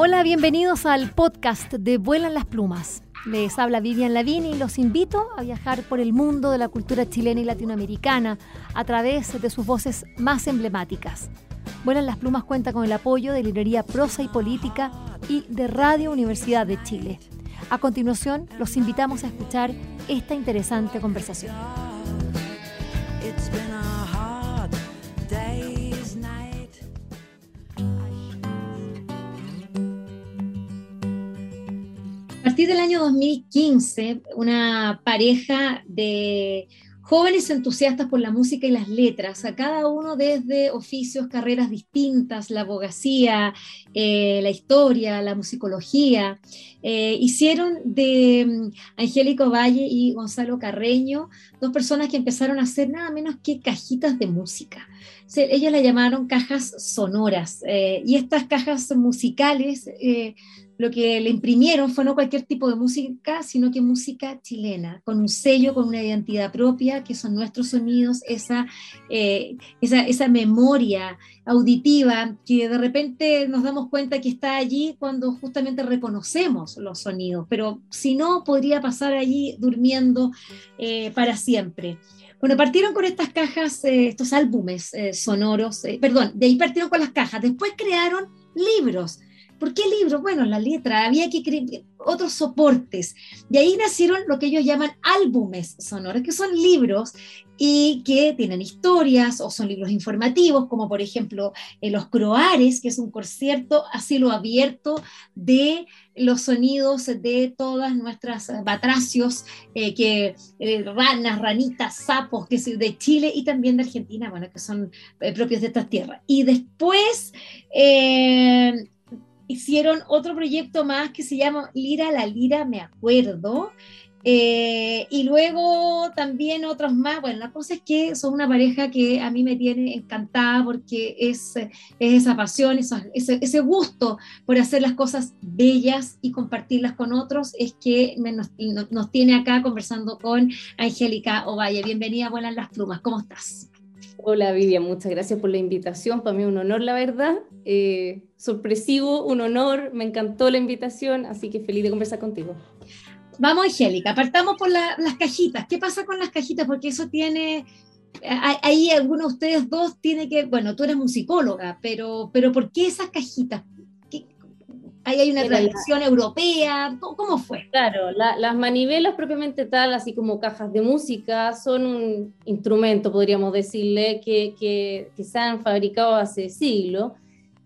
Hola, bienvenidos al podcast de Vuelan las Plumas. Les habla Vivian Lavini y los invito a viajar por el mundo de la cultura chilena y latinoamericana a través de sus voces más emblemáticas. Vuelan las Plumas cuenta con el apoyo de Librería Prosa y Política y de Radio Universidad de Chile. A continuación, los invitamos a escuchar esta interesante conversación. Partir del año 2015, una pareja de jóvenes entusiastas por la música y las letras, a cada uno desde oficios, carreras distintas, la abogacía, eh, la historia, la musicología, eh, hicieron de mm, Angélico Valle y Gonzalo Carreño dos personas que empezaron a hacer nada menos que cajitas de música. ellos la llamaron cajas sonoras eh, y estas cajas musicales lo que le imprimieron fue no cualquier tipo de música, sino que música chilena, con un sello, con una identidad propia, que son nuestros sonidos, esa, eh, esa, esa, memoria auditiva que de repente nos damos cuenta que está allí cuando justamente reconocemos los sonidos, pero si no, podría pasar allí durmiendo eh, para siempre. Bueno, partieron con estas cajas, eh, estos álbumes sonoros, perdón, de ahí partieron con las cajas, después crearon libros ¿Por qué libros? Bueno, la letra, había que crear otros soportes. De ahí nacieron lo que ellos llaman álbumes sonoros, que son libros y que tienen historias o son libros informativos, como por ejemplo eh, Los Croares, que es un concierto a cielo abierto de los sonidos de todas nuestras batracios, eh, que eh, ranas, ranitas, sapos, que de Chile y también de Argentina, bueno, que son propios de estas tierras. Y después hicieron otro proyecto más que se llama Lira la Lira, me acuerdo. Eh, y luego también otros más. Bueno, la cosa es que son una pareja que a mí me tiene encantada porque es, esa pasión, ese, ese, gusto por hacer las cosas bellas y compartirlas con otros, es que nos, nos, tiene acá conversando con Angélica Ovalle. Bienvenida, Vuelan las Plumas. ¿Cómo estás? Hola Vivian, muchas gracias por la invitación. Para mí un honor, la verdad. Eh, sorpresivo, un honor. Me encantó la invitación, así que feliz de conversar contigo. Vamos, Angélica, partamos por las cajitas. ¿Qué pasa con las cajitas? Porque eso tiene, ahí algunos de ustedes dos tiene que, bueno, tú eres musicóloga, pero, pero ¿por qué esas cajitas? Ahí hay una tradición europea, ¿cómo fue? Claro, las manivelas propiamente tal, así como cajas de música, son un instrumento, podríamos decirle, que, que, se han fabricado hace siglos.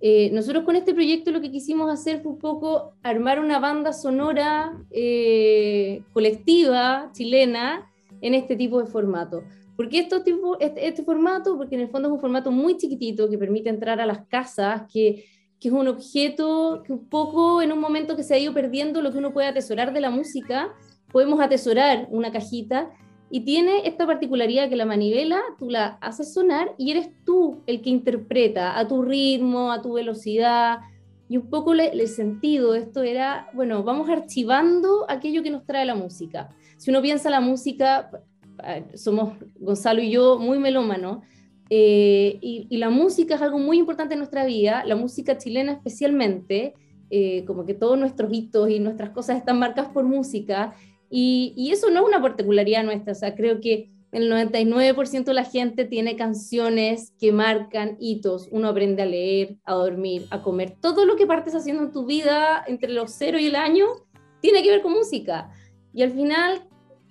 Eh, nosotros con este proyecto lo que quisimos hacer fue un poco armar una banda sonora eh, colectiva chilena en este tipo de formato. ¿Por qué este, este formato? Porque en el fondo es un formato muy chiquitito que permite entrar a las casas, que que es un objeto que un poco en un momento que se ha ido perdiendo lo que uno puede atesorar de la música, podemos atesorar una cajita y tiene esta particularidad que la manivela tú la haces sonar y eres tú el que interpreta a tu ritmo, a tu velocidad. Y un poco el sentido de esto era, bueno, vamos archivando aquello que nos trae la música. Si uno piensa la música, somos Gonzalo y yo muy melómanos, eh, y, la música es algo muy importante en nuestra vida, la música chilena especialmente, eh, como que todos nuestros hitos y nuestras cosas están marcadas por música, y, eso no es una particularidad nuestra, o sea, creo que el 99% de la gente tiene canciones que marcan hitos, uno aprende a leer, a dormir, a comer, todo lo que partes haciendo en tu vida entre los cero y el año tiene que ver con música, y al final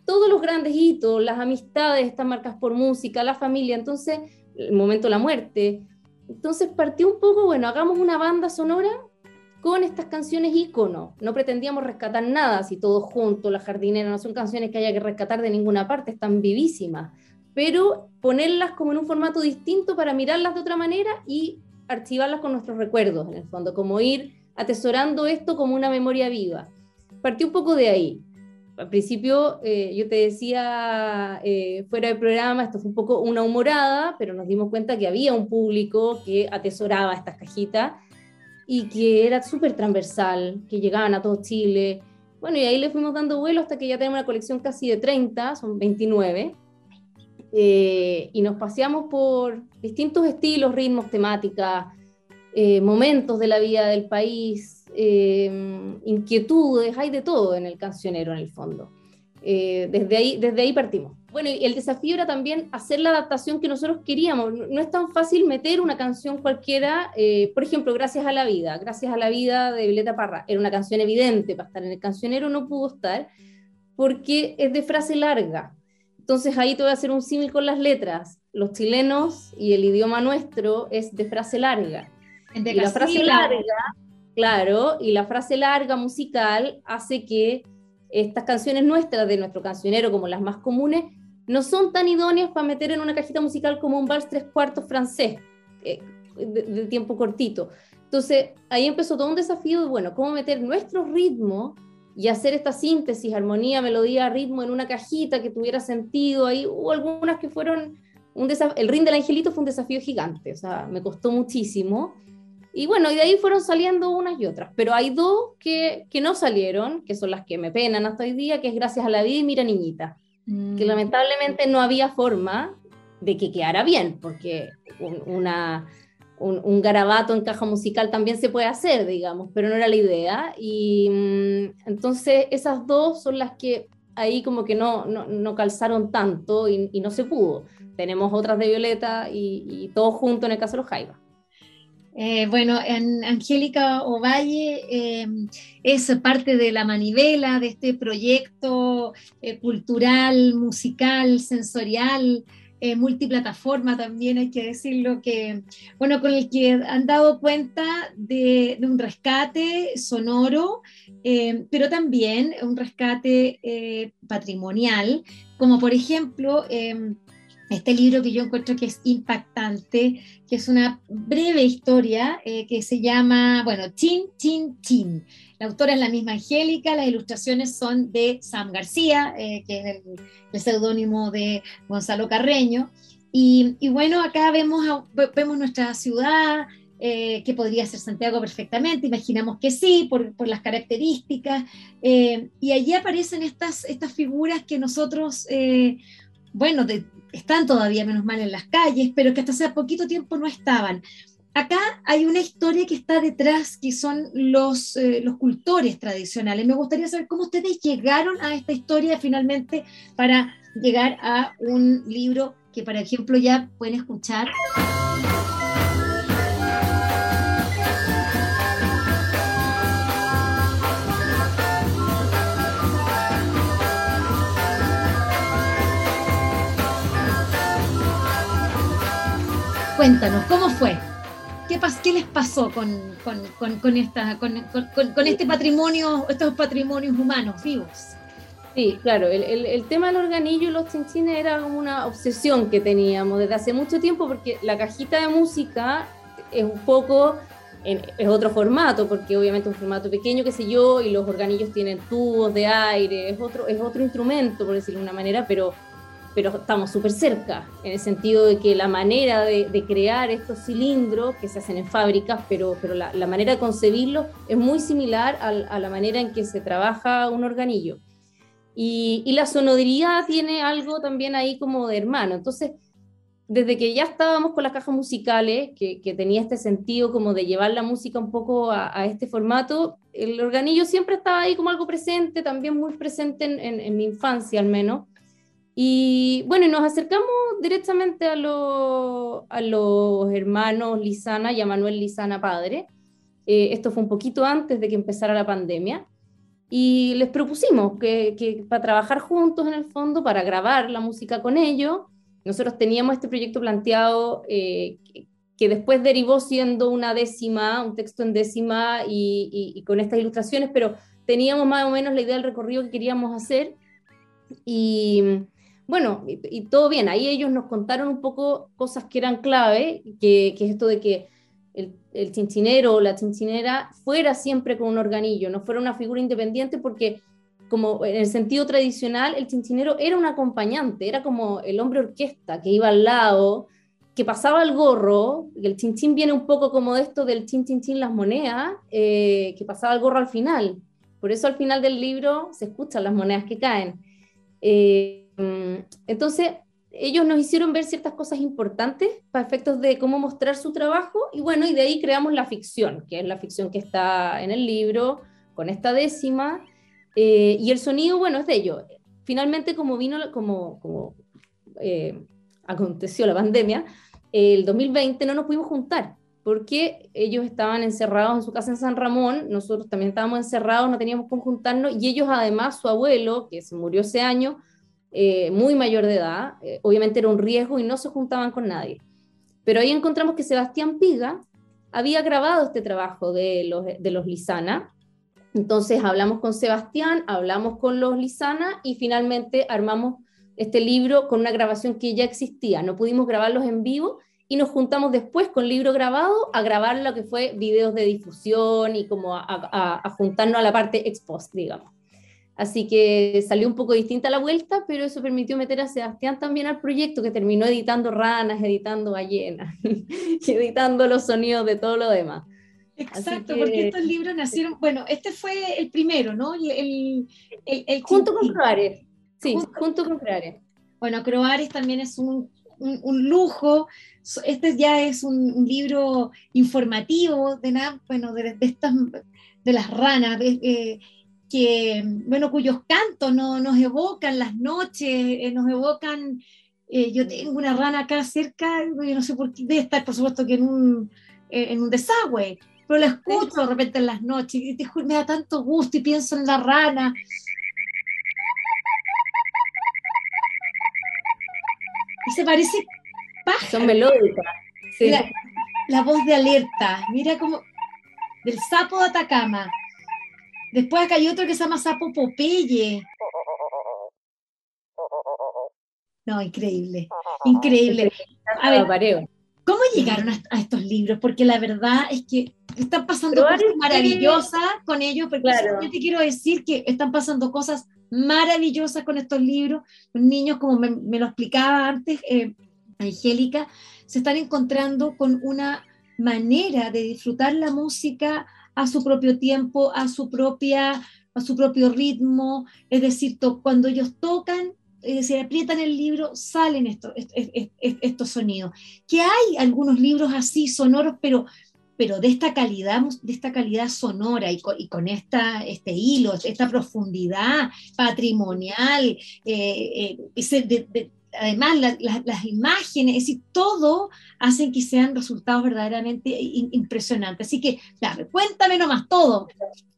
todos los grandes hitos, las amistades están marcadas por música, la familia, entonces el momento de la muerte. Entonces partió un poco, bueno, hagamos una banda sonora con estas canciones ícono. No pretendíamos rescatar nada, así todos juntos, la jardinera, no son canciones que haya que rescatar de ninguna parte, están vivísimas, pero ponerlas como en un formato distinto para mirarlas de otra manera y archivarlas con nuestros recuerdos, en el fondo, como ir atesorando esto como una memoria viva. Partió un poco de ahí al principio eh, yo te decía eh, fuera del programa, esto fue un poco una humorada, pero nos dimos cuenta que había un público que atesoraba estas cajitas y que era súper transversal, que llegaban a todo Chile. Bueno, y ahí le fuimos dando vuelo hasta que ya tenemos una colección casi de 30, son 29. Eh, y nos paseamos por distintos estilos, ritmos, temáticas, momentos de la vida del país, eh, inquietudes, hay de todo en el cancionero en el fondo. Eh, desde, ahí, desde ahí partimos. Bueno, y el desafío era también hacer la adaptación que nosotros queríamos. No, es tan fácil meter una canción cualquiera, eh, por ejemplo, Gracias a la Vida. Gracias a la Vida de Violeta Parra. Era una canción evidente para estar en el cancionero, no pudo estar porque es de frase larga. Entonces ahí te voy a hacer un símil con las letras. Los chilenos y el idioma nuestro es de frase larga. De y la frase larga, claro, y la frase larga musical hace que estas canciones nuestras de nuestro cancionero, como las más comunes, no son tan idóneas para meter en una cajita musical como un vals tres cuartos francés, eh, de, tiempo cortito. Entonces, ahí empezó todo un desafío de, bueno, cómo meter nuestro ritmo y hacer esta síntesis, armonía, melodía, ritmo en una cajita que tuviera sentido. Ahí hubo algunas que fueron un el ring del angelito fue un desafío gigante, o sea, me costó muchísimo. Y bueno, y de ahí fueron saliendo unas y otras, pero hay dos que, que no salieron, que son las que me penan hasta hoy día, que es Gracias a la Vida y Mira Niñita, que mm. lamentablemente no había forma de que quedara bien, porque una, un, garabato en caja musical también se puede hacer, digamos, pero no era la idea. Y mm, entonces esas dos son las que ahí como que no, no, no calzaron tanto y, y, no se pudo. Tenemos otras de Violeta y, y todo junto en el caso de los Jaivas. Eh, bueno, en Angélica Ovalle eh, es parte de la manivela de este proyecto eh, cultural, musical, sensorial, multiplataforma también hay que decirlo, que, bueno, con el que han dado cuenta de, de un rescate sonoro, pero también un rescate patrimonial, como por ejemplo este libro que yo encuentro que es impactante, que es una breve historia eh, que se llama, bueno, Chin, Chin, Chin. La autora es la misma Angélica, las ilustraciones son de Sam García, eh, que es el, seudónimo de Gonzalo Carreño. Y, bueno, acá vemos, vemos nuestra ciudad, eh, que podría ser Santiago perfectamente, imaginamos que sí, por, por las características, y allí aparecen estas, estas figuras que nosotros, bueno, de, están todavía menos mal en las calles, pero que hasta hace poquito tiempo no estaban. Acá hay una historia que está detrás, que son los, eh, los cultores tradicionales. Me gustaría saber cómo ustedes llegaron a esta historia finalmente para llegar a un libro que, por ejemplo, ya pueden escuchar. Cuéntanos, ¿cómo fue? ¿Qué, qué les pasó con, esta, con, este patrimonio, estos patrimonios humanos vivos? Sí, claro, el, tema del organillo y los chinchines era una obsesión que teníamos desde hace mucho tiempo porque la cajita de música es un poco, es otro formato, porque obviamente es un formato pequeño, qué sé yo, y los organillos tienen tubos de aire, es otro, es otro instrumento, por decirlo de una manera, pero pero estamos súper cerca, en el sentido de que la manera de, crear estos cilindros que se hacen en fábricas, pero, pero la, manera de concebirlos es muy similar a, la manera en que se trabaja un organillo. Y, la sonoridad tiene algo también ahí como de hermano. Entonces, desde que ya estábamos con las cajas musicales, que, tenía este sentido como de llevar la música un poco a, este formato, el organillo siempre estaba ahí como algo presente, también muy presente en mi infancia al menos. Y bueno, nos acercamos directamente a, a los hermanos Lizana y a Manuel Lizana padre. Eh, esto fue un poquito antes de que empezara la pandemia. Y les propusimos que, que, para trabajar juntos en el fondo, para grabar la música con ellos, nosotros teníamos este proyecto planteado eh, que, después derivó siendo una décima, un texto en décima y, y con estas ilustraciones, pero teníamos más o menos la idea del recorrido que queríamos hacer. Y, bueno, y, todo bien, ahí ellos nos contaron un poco cosas que eran clave, que, que es esto de que el, el, chinchinero o la chinchinera fuera siempre con un organillo, no fuera una figura independiente porque como en el sentido tradicional el chinchinero era un acompañante, era como el hombre orquesta que iba al lado, que pasaba el gorro, el chinchín viene un poco como de esto del chin chin las monedas, eh, que pasaba el gorro al final. Por eso al final del libro se escuchan las monedas que caen. Eh, entonces, ellos nos hicieron ver ciertas cosas importantes para efectos de cómo mostrar su trabajo y bueno, y de ahí creamos la ficción, que es la ficción que está en el libro, con esta décima, eh, y el sonido, bueno, es de ello. Finalmente, como vino, como, como eh, aconteció la pandemia, el 2020 no nos pudimos juntar, porque ellos estaban encerrados en su casa en San Ramón, nosotros también estábamos encerrados, no teníamos con juntarnos, y ellos además, su abuelo, que se murió ese año, eh, muy mayor de edad, eh, obviamente era un riesgo y no se juntaban con nadie. Pero ahí encontramos que Sebastián Piga había grabado este trabajo de los, de los Lisana, entonces hablamos con Sebastián, hablamos con los Lisana y finalmente armamos este libro con una grabación que ya existía. No pudimos grabarlos en vivo y nos juntamos después con libro grabado a grabar lo que fue videos de difusión y como a, a juntarnos a la parte ex post, digamos. Así que salió un poco distinta la vuelta, pero eso permitió meter a Sebastián también al proyecto, que terminó editando ranas, editando ballenas, y editando los sonidos de todo lo demás. Exacto, porque estos libros nacieron, bueno, este fue el primero, ¿no? El, el, junto con Croares, sí, junto, con Croares. Bueno, Croares también es un, un, lujo, este ya es un, libro informativo de nada, bueno, de, estas, de las ranas, de, que, bueno, cuyos cantos no, nos evocan las noches, eh, nos evocan, eh, yo tengo una rana acá cerca, yo no sé por qué, debe estar por supuesto que en un, eh, en un desagüe, pero la escucho de repente en las noches y te, me da tanto gusto y pienso en la rana. Y se parece Son melódicas. La, la voz de alerta, mira como del sapo de Atacama. Después acá hay otro que se llama Sapo Popeye. No, increíble, increíble. A ver, ¿cómo llegaron a, estos libros? Porque la verdad es que están pasando cosas maravillosas con ellos, porque yo te quiero decir que están pasando cosas maravillosas con estos libros. Los niños, como me, lo explicaba antes, eh, Angélica, se están encontrando con una manera de disfrutar la música a su propio tiempo, a su, propia, a su propio ritmo. Es decir, cuando ellos tocan, eh, se aprietan el libro, salen estos, estos sonidos. Que hay algunos libros así sonoros, pero, pero de esta calidad, de esta calidad sonora y con, esta, este hilo, esta profundidad patrimonial, eh, eh, además las imágenes, es decir, todo hacen que sean resultados verdaderamente impresionantes. Así que, claro, cuéntame nomás todo.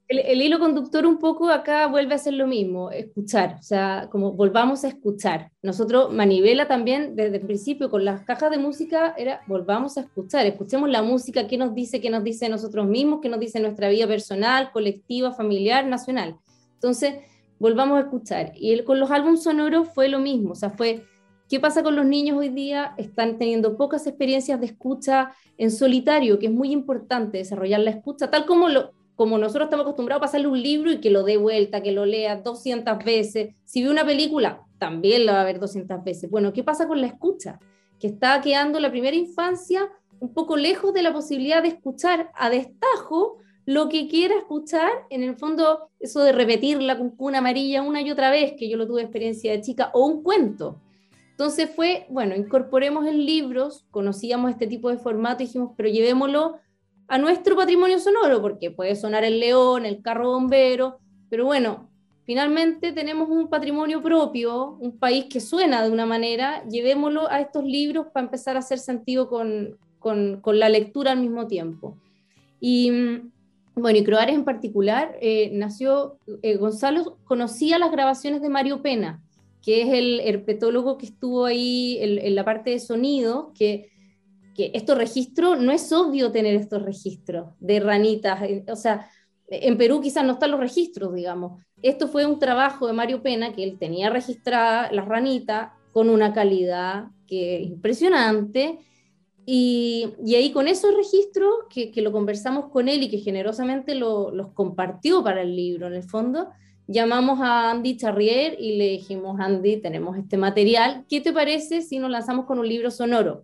El, hilo conductor un poco acá vuelve a ser lo mismo, escuchar, o sea, como volvamos a escuchar. Nosotros, Manivela también, desde el principio, con las cajas de música, era volvamos a escuchar, escuchemos la música, qué nos dice, qué nos dice nosotros mismos, qué nos dice nuestra vida personal, colectiva, familiar, nacional. Entonces, volvamos a escuchar. Y el, con los álbumes sonoros fue lo mismo, o sea, fue ¿Qué pasa con los niños hoy día? Están teniendo pocas experiencias de escucha en solitario, que es muy importante desarrollar la escucha, tal como, como nosotros estamos acostumbrados a pasarle un libro y que lo dé vuelta, que lo lea 200 veces. Si ve una película, también la va a ver 200 veces. Bueno, ¿qué pasa con la escucha? Que está quedando la primera infancia un poco lejos de la posibilidad de escuchar a destajo lo que quiera escuchar, en el fondo, eso de repetir la cuncuna amarilla una y otra vez, que yo lo tuve experiencia de chica, o un cuento. Entonces fue, bueno, incorporemos en libros, conocíamos este tipo de formato dijimos, pero llevémoslo a nuestro patrimonio sonoro, porque puede sonar el león, el carro bombero, pero bueno, finalmente tenemos un patrimonio propio, un país que suena de una manera, llevémoslo a estos libros para empezar a hacer sentido con, con, la lectura al mismo tiempo. Y bueno, y Croares en particular, eh, nació, eh, Gonzalo conocía las grabaciones de Mario Pena, que es el herpetólogo que estuvo ahí en, la parte de sonido, que, que estos registros, no es obvio tener estos registros de ranitas, o sea, en Perú quizás no están los registros, digamos. Esto fue un trabajo de Mario Pena, que él tenía registrada las ranitas con una calidad que impresionante, y, y, ahí con esos registros, que, que, lo conversamos con él y que generosamente lo, los compartió para el libro, en el fondo, llamamos a Andy Charrier y le dijimos, Andy, tenemos este material, ¿qué te parece si nos lanzamos con un libro sonoro?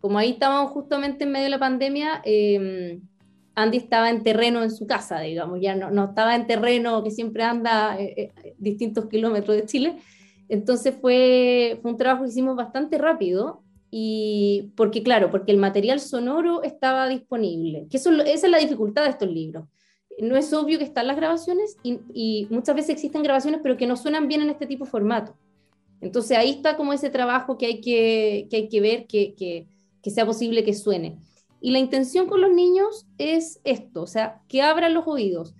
Como ahí estábamos justamente en medio de la pandemia, em, Andy estaba en terreno en su casa, digamos, ya no, no estaba en terreno que siempre anda eh, eh, distintos kilómetros de Chile, Entonces fue, fue un trabajo que hicimos bastante rápido y porque claro, porque el material sonoro estaba disponible, que eso, esa es la dificultad de estos libros. No es obvio que están las grabaciones y, muchas veces existen grabaciones pero que no suenan bien en este tipo de formato. Entonces ahí está como ese trabajo que hay que, que, hay que ver que, que, que sea posible que suene. Y la intención con los niños es esto, o sea, que abran los oídos.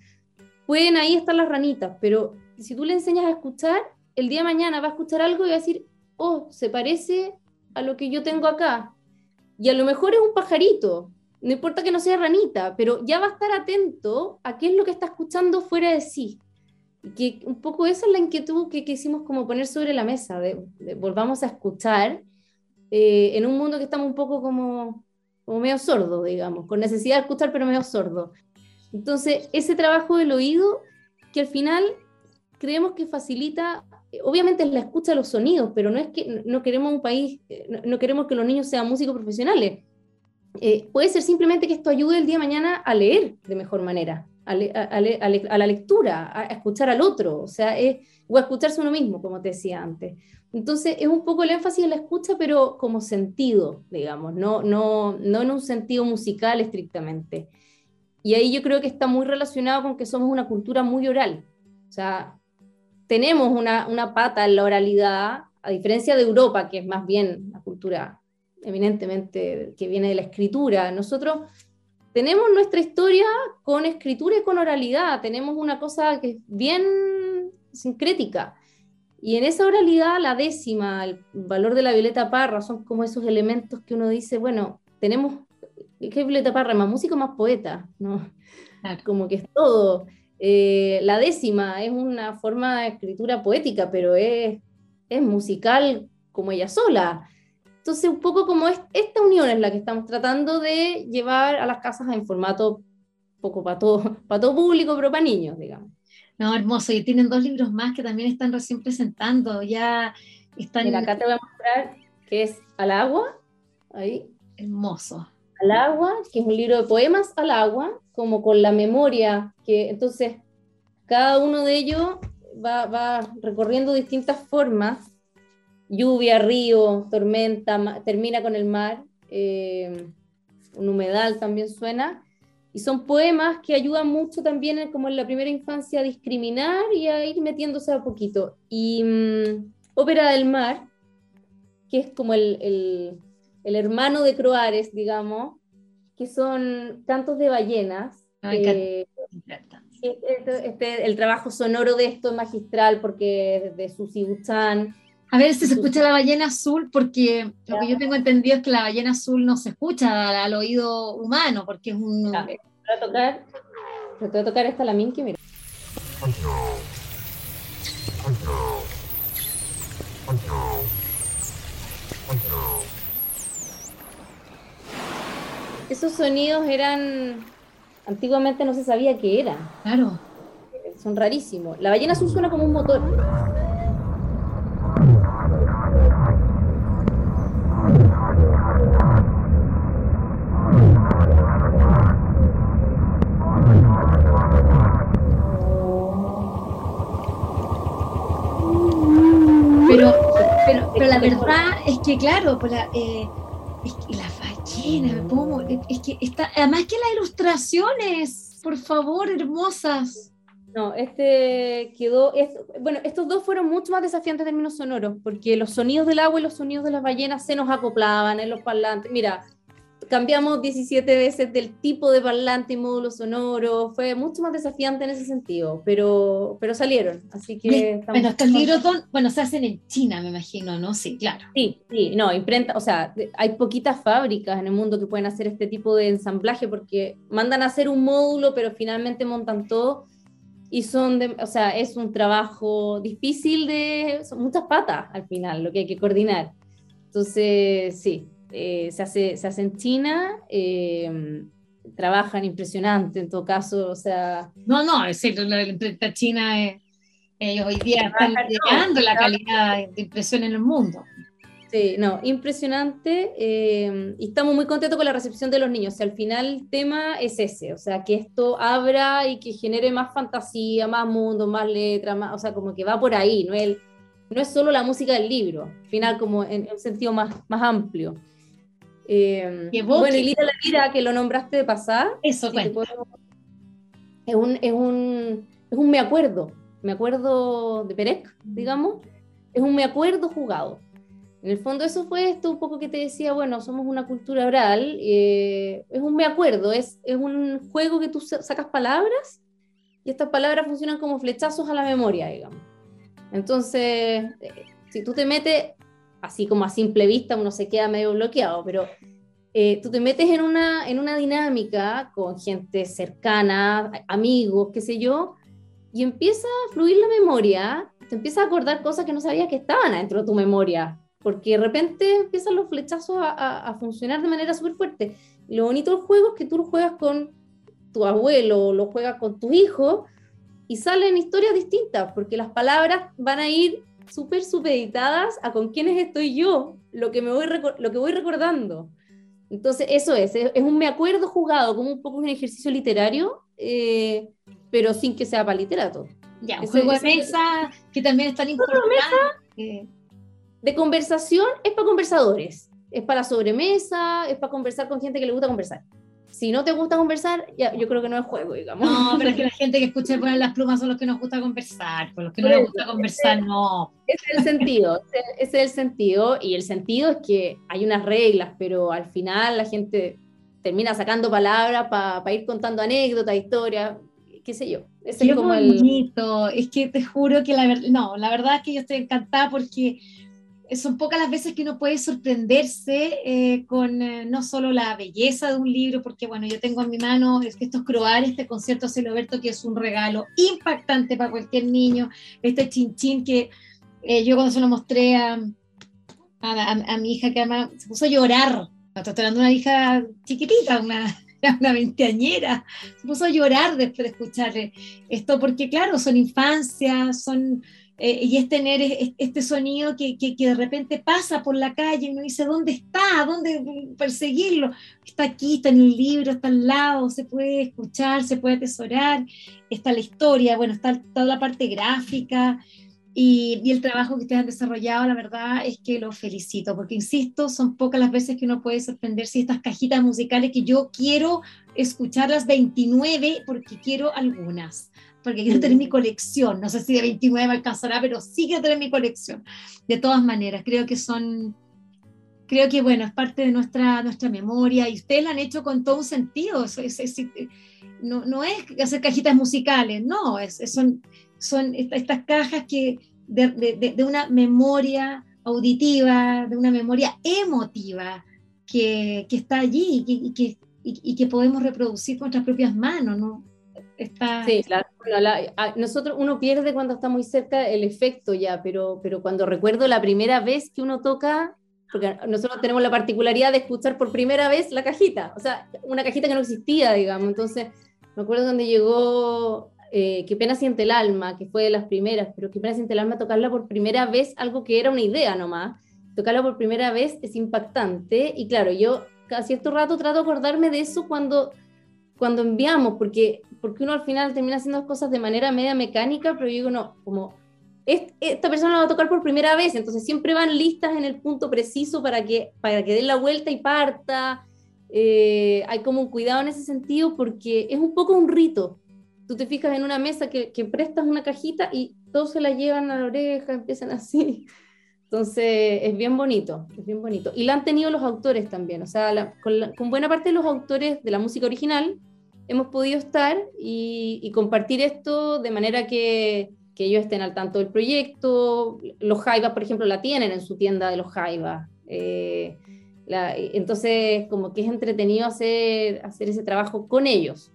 Pueden ahí estar las ranitas, pero si tú le enseñas a escuchar, el día de mañana va a escuchar algo y va a decir, oh, se parece a lo que yo tengo acá. Y a lo mejor es un pajarito, no importa que no sea ranita, pero ya va a estar atento a qué es lo que está escuchando fuera de sí. Y que un poco esa es la inquietud que quisimos como poner sobre la mesa, de, volvamos a escuchar eh, en un mundo que estamos un poco como, como medio sordo, digamos, con necesidad de escuchar pero medio sordo. Entonces, ese trabajo del oído que al final creemos que facilita obviamente es la escucha de los sonidos, pero no es que no queremos un país, no, queremos que los niños sean músicos profesionales. Eh, puede ser simplemente que esto ayude el día de mañana a leer de mejor manera, a, la lectura, a, escuchar al otro, o sea, o a escucharse uno mismo, como te decía antes. Entonces es un poco el énfasis en la escucha, pero como sentido, digamos, no, no, no en un sentido musical estrictamente. Y ahí yo creo que está muy relacionado con que somos una cultura muy oral. O sea, tenemos una, una pata en la oralidad, a diferencia de Europa, que es más bien una cultura eminentemente que viene de la escritura. Nosotros tenemos nuestra historia con escritura y con oralidad, tenemos una cosa que es bien sincrética. Y en esa oralidad, la décima, el valor de la Violeta Parra, son como esos elementos que uno dice, bueno, tenemos, ¿qué es Violeta Parra? Más músico, más poeta, ¿no? Como que es todo. Eh, la décima es una forma de escritura poética, pero es, es musical como ella sola. Entonces, un poco como es, esta unión es la que estamos tratando de llevar a las casas en formato poco para todo, para todo público, pero para niños, digamos. No, hermoso. Y tienen dos libros más que también están recién presentando. Ya están. Mira, acá te voy a mostrar que es Al agua. Ahí. Hermoso. Al agua, que es un libro de poemas al agua, como con la memoria, que entonces cada uno de ellos va, recorriendo distintas formas, lluvia, río, tormenta, termina con el mar, eh, un humedal también suena, y son poemas que ayudan mucho también, como en la primera infancia, a discriminar y a ir metiéndose a poquito. Y mm, Ópera del Mar, que es como el, hermano de Croares, digamos, que son cantos de ballenas. Eh, este, este, el trabajo sonoro de esto es magistral porque de Susi Buchan. A ver si se escucha la ballena azul, porque lo que yo tengo entendido es que la ballena azul no se escucha al, oído humano, porque es un... voy a tocar, voy a tocar esta la Minky, mira. Esos sonidos eran antiguamente no se sabía qué era. Claro. Son rarísimos. La ballena azul suena como un motor. Verdad es que, claro, pues eh, es que la ballena, ¿cómo? Es que está, además que las ilustraciones, por favor, hermosas. No, este quedó, bueno, estos dos fueron mucho más desafiantes en términos sonoros, porque los sonidos del agua y los sonidos de las ballenas se nos acoplaban en los parlantes. Mira, cambiamos 17 veces del tipo de parlante y módulo sonoro, fue mucho más desafiante en ese sentido, pero, pero salieron, así que... Bueno, estos libros bueno, se hacen en China, me imagino, ¿no? Sí, claro. Sí, sí, no, imprenta, o sea, hay poquitas fábricas en el mundo que pueden hacer este tipo de ensamblaje porque mandan a hacer un módulo, pero finalmente montan todo y son, de, o sea, es un trabajo difícil de, son muchas patas al final lo que hay que coordinar. Entonces, sí, eh, se, hace, se hace en China, eh, trabajan impresionante en todo caso, o sea... No, no, es cierto, la empresa china, eh, ellos hoy día están llegando la calidad de impresión en el mundo. Sí, no, impresionante y estamos muy contentos con la recepción de los niños. O sea, al final el tema es ese, o sea, que esto abra y que genere más fantasía, más mundo, más letras, más, o sea, como que va por ahí, ¿no? El, no es solo la música del libro, al final como en, un sentido más, más amplio. Eh, bueno, y Lira la Vida, que lo nombraste de pasar. Eso, es, un, es, un, es un me acuerdo, me acuerdo de Perec, digamos, es un me acuerdo jugado. En el fondo eso fue esto un poco que te decía, bueno, somos una cultura oral, eh, es un me acuerdo, es, es un juego que tú sacas palabras y estas palabras funcionan como flechazos a la memoria, digamos. Entonces, eh, si tú te metes, así como a simple vista uno se queda medio bloqueado, pero eh, tú te metes en una, en una dinámica con gente cercana, amigos, qué sé yo, y empieza a fluir la memoria, te empieza a acordar cosas que no sabías que estaban dentro de tu memoria porque de repente empiezan los flechazos a, funcionar de manera súper fuerte. lo bonito del juego es que tú lo juegas con tu abuelo, lo juegas con tu hijo y salen historias distintas, porque las palabras van a ir súper supeditadas a con quiénes estoy yo, lo que, me voy, lo que voy recordando. Entonces, eso es, es, un me acuerdo jugado, como un poco un ejercicio literario, eh, pero sin que sea para literato. Ya, un juego de mesa que también están incorporando de conversación es para conversadores, es para la sobremesa, es para conversar con gente que le gusta conversar. Si no te gusta conversar, ya, yo creo que no es juego, digamos. No, pero es que la gente que escucha poner las plumas son los que nos gusta conversar, con los que no les gusta conversar, no. Ese es el sentido, ese es el sentido, y el sentido es que hay unas reglas, pero al final la gente termina sacando palabras para ir contando anécdotas, historias, qué sé yo. Ese es como bonito, es que te juro que la verdad, no, la verdad es que yo estoy encantada porque son pocas las veces que uno puede sorprenderse eh, con eh, no solo la belleza de un libro, porque bueno, yo tengo en mi mano estos croares, este concierto a Celoberto, que es un regalo impactante para cualquier niño, este chinchín que eh, yo cuando se lo mostré a, a, mi hija, que además se puso a llorar, estoy hablando de una hija chiquitita, una, una veinteañera, se puso a llorar después de escucharle esto, porque claro, son infancias, son eh, y es tener este sonido que, de repente pasa por la calle y uno dice, ¿dónde está? ¿Dónde perseguirlo? Está aquí, está en el libro, está al lado, se puede escuchar, se puede atesorar, está la historia, bueno, está toda la parte gráfica y, y el trabajo que ustedes han desarrollado, la verdad es que lo felicito, porque insisto, son pocas las veces que uno puede sorprenderse estas cajitas musicales que yo quiero escuchar las 29 porque quiero algunas porque quiero tener mi colección. No sé si de 29 alcanzará, pero sí quiero tener mi colección. De todas maneras, creo que son, creo que bueno, es parte de nuestra, nuestra memoria y ustedes lo han hecho con todo un sentido. no, no, es hacer cajitas musicales, no, son, son estas cajas que de, una memoria auditiva, de una memoria emotiva que, que está allí y que, y, que podemos reproducir con nuestras propias manos, ¿no? Sí, claro. nosotros, uno pierde cuando está muy cerca el efecto ya, pero, pero cuando recuerdo la primera vez que uno toca, porque nosotros tenemos la particularidad de escuchar por primera vez la cajita, o sea, una cajita que no existía, digamos. Entonces, me acuerdo cuando llegó eh, Qué pena siente el alma, que fue de las primeras, pero Qué pena siente el alma, tocarla por primera vez, algo que era una idea nomás, tocarla por primera vez es impactante. Y claro, yo cada cierto rato trato de acordarme de eso cuando cuando enviamos, porque, porque uno al final termina haciendo cosas de manera media mecánica, pero yo digo, no, como esta persona la va a tocar por primera vez, entonces siempre van listas en el punto preciso para que, para que den la vuelta y parta. Eh, hay como un cuidado en ese sentido porque es un poco un rito. Tú te fijas en una mesa que, que prestas una cajita y todos se la llevan a la oreja, empiezan así. Entonces es bien bonito, es bien bonito. Y la han tenido los autores también, o sea, con, con, buena parte de los autores de la música original hemos podido estar y, compartir esto de manera que, que, ellos estén al tanto del proyecto. Los Jaivas, por ejemplo, la tienen en su tienda de los Jaivas. Eh, entonces, como que es entretenido hacer, hacer ese trabajo con ellos.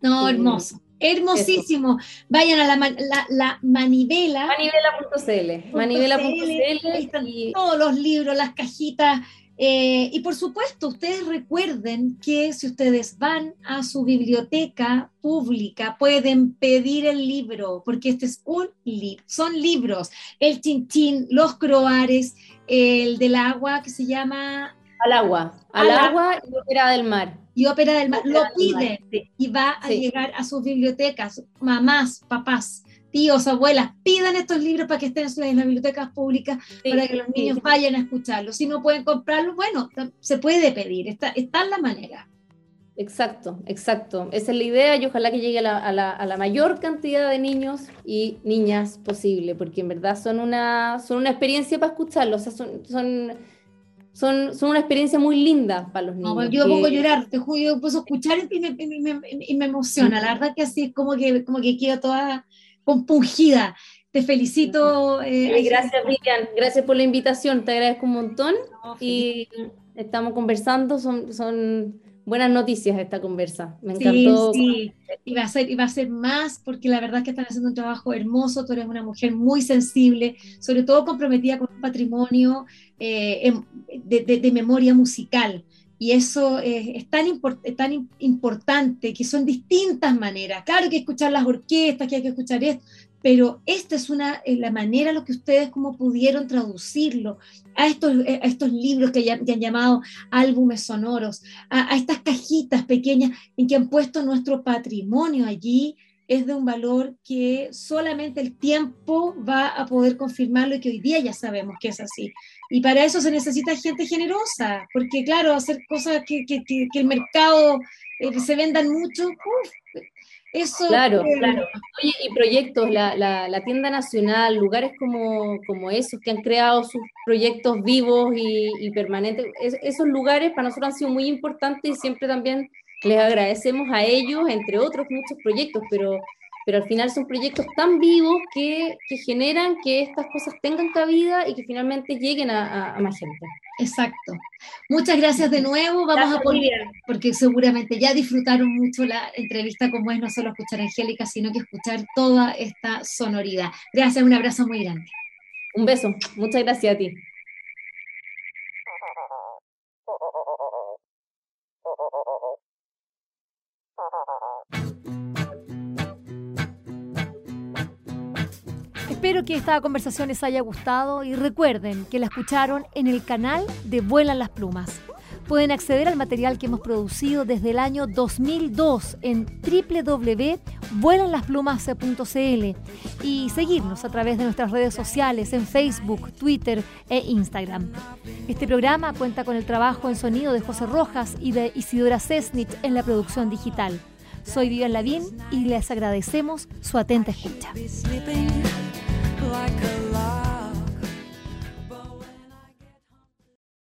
No, hermoso. Hermosísimo. Vayan a la, la, la manivela. Manivela.cl. Manivela.cl. Todos los libros, las cajitas eh, y por supuesto, ustedes recuerden que si ustedes van a su biblioteca pública, pueden pedir el libro, porque este es un libro, son libros. El chinchín, los croares, el del agua que se llama... Al agua, al, agua y ópera del mar. Y ópera del mar, lo piden y va a llegar a sus bibliotecas, mamás, papás tíos, abuelas, pidan estos libros para que estén en las bibliotecas públicas, para que los niños vayan a escucharlos. Si no pueden comprarlos, bueno, se puede pedir, está, está en la manera. Exacto, exacto. Esa es la idea y ojalá que llegue a la, mayor cantidad de niños y niñas posible, porque en verdad son una, son una experiencia para escucharlos, o sea, son, son, son, son, una experiencia muy linda para los niños. yo pongo a llorar, te juro, yo puedo escuchar y me, y me, emociona, la verdad que así es como que, como que quedo toda compungida. Te felicito. Eh, gracias, Vivian. Gracias por la invitación. Te agradezco un montón. y estamos conversando. Son, son buenas noticias esta conversa. Me encantó. Sí, Y va a ser, y va a ser más porque la verdad es que están haciendo un trabajo hermoso. Tú eres una mujer muy sensible, sobre todo comprometida con un patrimonio eh, em, de, memoria musical. Y eso es tan, tan importante, que son distintas maneras. Claro que hay que escuchar las orquestas, que hay que escuchar esto, pero esta es una, la manera lo que ustedes como pudieron traducirlo a estos, eh, estos libros que ya, han llamado álbumes sonoros, a, estas cajitas pequeñas en que han puesto nuestro patrimonio allí, es de un valor que solamente el tiempo va a poder confirmarlo y que hoy día ya sabemos que es así. Y para eso se necesita gente generosa, porque claro, hacer cosas que, que, que, el mercado eh, se vendan mucho, eso, claro, claro. Oye, y proyectos, la, la, tienda nacional, lugares como, como esos que han creado sus proyectos vivos y, permanentes, esos lugares para nosotros han sido muy importantes y siempre también les agradecemos a ellos, entre otros muchos proyectos, pero pero al final son proyectos tan vivos que, que generan que estas cosas tengan cabida y que finalmente lleguen a, más gente. Exacto. Muchas gracias de nuevo. Vamos a poner, porque seguramente ya disfrutaron mucho la entrevista, como es no solo escuchar a Angélica, sino que escuchar toda esta sonoridad. Gracias, un abrazo muy grande. Un beso. Muchas gracias a ti. Espero que esta conversación les haya gustado y recuerden que la escucharon en el canal de Vuelan las Plumas. Pueden acceder al material que hemos producido desde el año 2002 en www.vuelanlasplumas.cl y seguirnos a través de nuestras redes sociales en Facebook, Twitter e Instagram. Este programa cuenta con el trabajo en sonido de José Rojas y de Isidora Cesnich en la producción digital. Soy Vivian Lavín y les agradecemos su atenta escucha. Like a